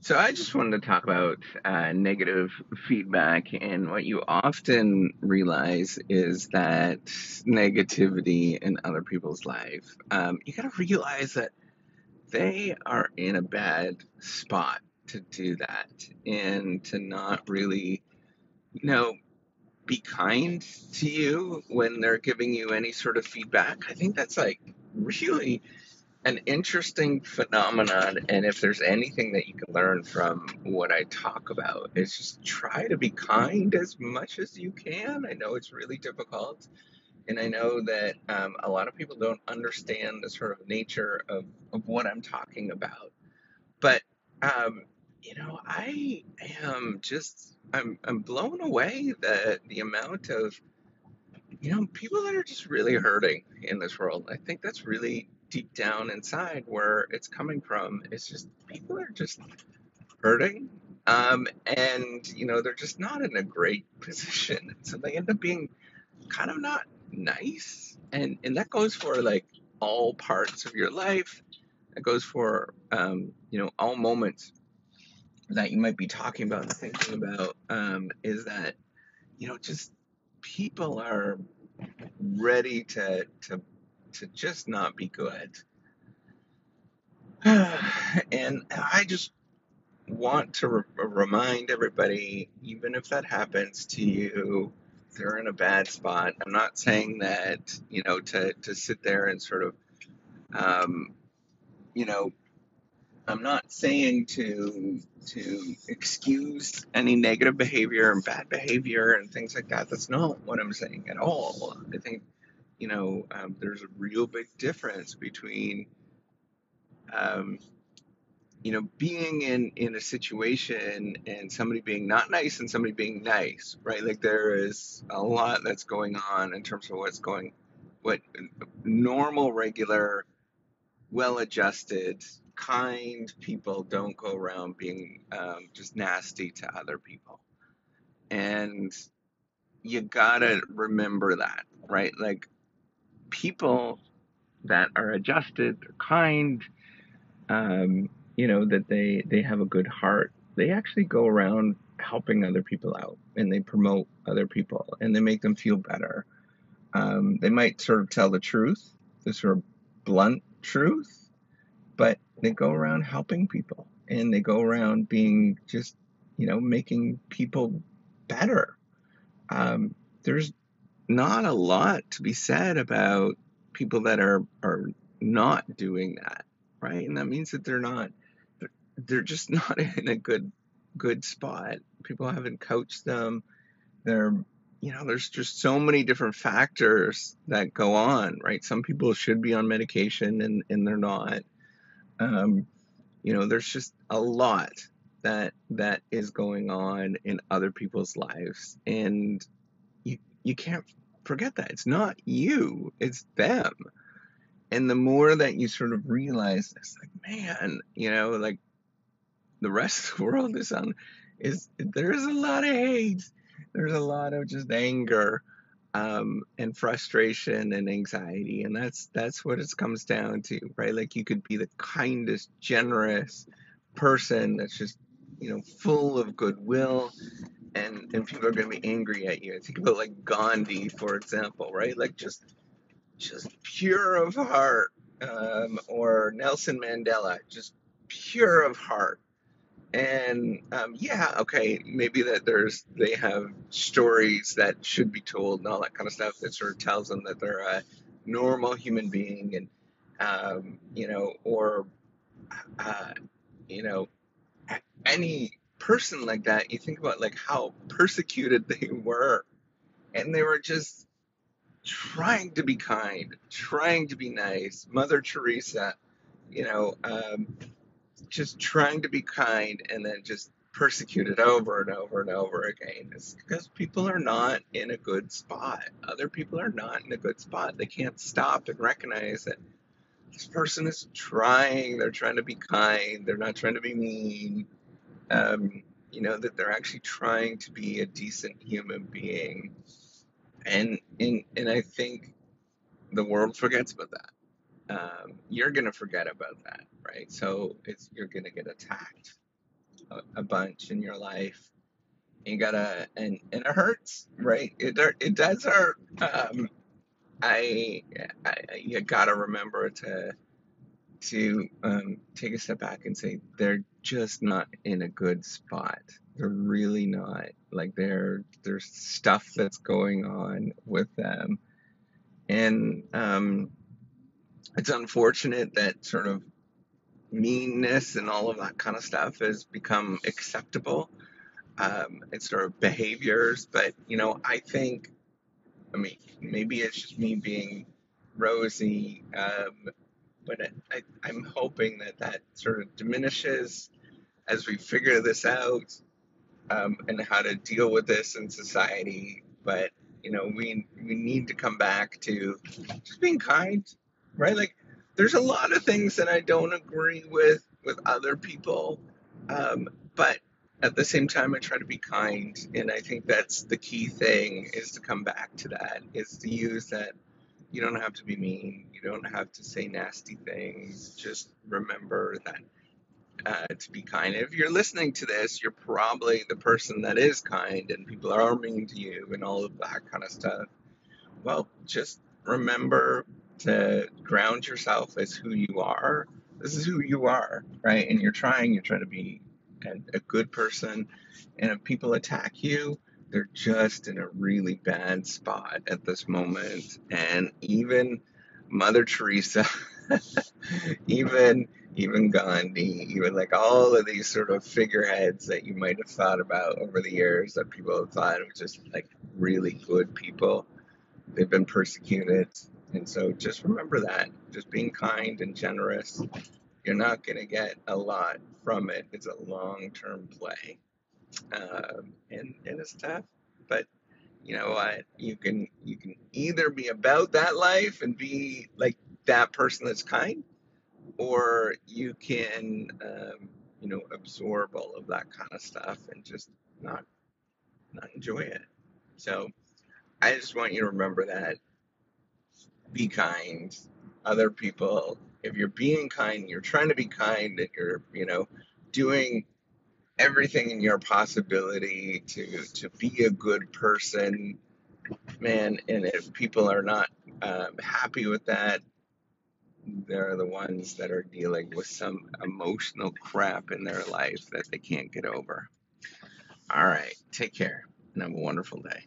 So I just wanted to talk about uh, negative feedback, and what you often realize is that negativity in other people's life. Um, you got to realize that they are in a bad spot to do that, and to not really, you know, be kind to you when they're giving you any sort of feedback. I think that's like really an interesting phenomenon and if there's anything that you can learn from what i talk about is just try to be kind as much as you can. I know it's really difficult and i know that um, a lot of people don't understand the sort of nature of, of what i'm talking about. But um, you know i am just i'm, I'm blown away that the amount of you know people that are just really hurting in this world. I think that's really deep down inside where it's coming from. It's just people are just hurting. Um, and, you know, they're just not in a great position. So they end up being kind of not nice. And, and that goes for like all parts of your life. It goes for, um, you know, all moments that you might be talking about and thinking about um, is that, you know, just people are ready to, to to just not be good. and I just want to re- remind everybody, even if that happens to you, they're in a bad spot. I'm not saying that, you know, to, to sit there and sort of, um, you know, I'm not saying to to excuse any negative behavior and bad behavior and things like that. That's not what I'm saying at all. I think you know, um, there's a real big difference between, um, you know, being in in a situation and somebody being not nice and somebody being nice, right? Like there is a lot that's going on in terms of what's going, what normal, regular, well-adjusted, kind people don't go around being um, just nasty to other people, and you gotta remember that, right? Like people that are adjusted, they're kind, um, you know, that they, they have a good heart, they actually go around helping other people out and they promote other people and they make them feel better. Um, they might sort of tell the truth, the sort of blunt truth, but they go around helping people and they go around being just, you know, making people better. Um, there's not a lot to be said about people that are are not doing that, right? And that means that they're not they're just not in a good good spot. People haven't coached them. They're you know, there's just so many different factors that go on, right? Some people should be on medication and, and they're not. Um, you know, there's just a lot that that is going on in other people's lives. And you can't forget that. It's not you, it's them. And the more that you sort of realize it's like, man, you know, like the rest of the world is on is there's a lot of hate. There's a lot of just anger um, and frustration and anxiety. And that's that's what it comes down to, right? Like you could be the kindest, generous person that's just, you know, full of goodwill and and people are going to be angry at you. Think about like Gandhi, for example, right? Like just just pure of heart, um, or Nelson Mandela, just pure of heart. And um, yeah, okay, maybe that there's they have stories that should be told and all that kind of stuff that sort of tells them that they're a normal human being, and um, you know, or uh, you know, any person like that, you think about like how persecuted they were, and they were just trying to be kind, trying to be nice. Mother Teresa, you know, um, just trying to be kind, and then just persecuted over and over and over again. It's because people are not in a good spot. Other people are not in a good spot. They can't stop and recognize that this person is trying. They're trying to be kind. They're not trying to be mean um, you know that they're actually trying to be a decent human being and and, and i think the world forgets about that um, you're gonna forget about that right so it's you're gonna get attacked a, a bunch in your life. You gotta, and and it hurts, right? It it does hurt. Um, I, I you gotta remember to to um, take a step back and say they're just not in a good spot. They're really not. Like there, there's stuff that's going on with them, and um, it's unfortunate that sort of meanness and all of that kind of stuff has become acceptable. Um, it's sort of behaviors, but you know, I think, I mean, maybe it's just me being rosy, um, but I, I'm hoping that that sort of diminishes as we figure this out um, and how to deal with this in society. But you know, we we need to come back to just being kind, right? Like, there's a lot of things that I don't agree with with other people, um, but at the same time, I try to be kind, and I think that's the key thing is to come back to that, is to use that. You don't have to be mean. You don't have to say nasty things. Just remember that uh, to be kind. If you're listening to this, you're probably the person that is kind and people are mean to you and all of that kind of stuff. Well, just remember to ground yourself as who you are. This is who you are, right? And you're trying, you're trying to be a, a good person. And if people attack you, they're just in a really bad spot at this moment. And even Mother Teresa, even even Gandhi, even like all of these sort of figureheads that you might have thought about over the years that people have thought were just like really good people. They've been persecuted. And so just remember that. Just being kind and generous. You're not going to get a lot from it. It's a long term play. Um, and, and it's tough. But you know what? You can you can either be about that life and be like that person that's kind, or you can um, you know absorb all of that kind of stuff and just not not enjoy it. So I just want you to remember that. Be kind. Other people, if you're being kind, you're trying to be kind, and you're you know doing everything in your possibility to to be a good person, man. And if people are not um, happy with that, they're the ones that are dealing with some emotional crap in their life that they can't get over. All right, take care and have a wonderful day.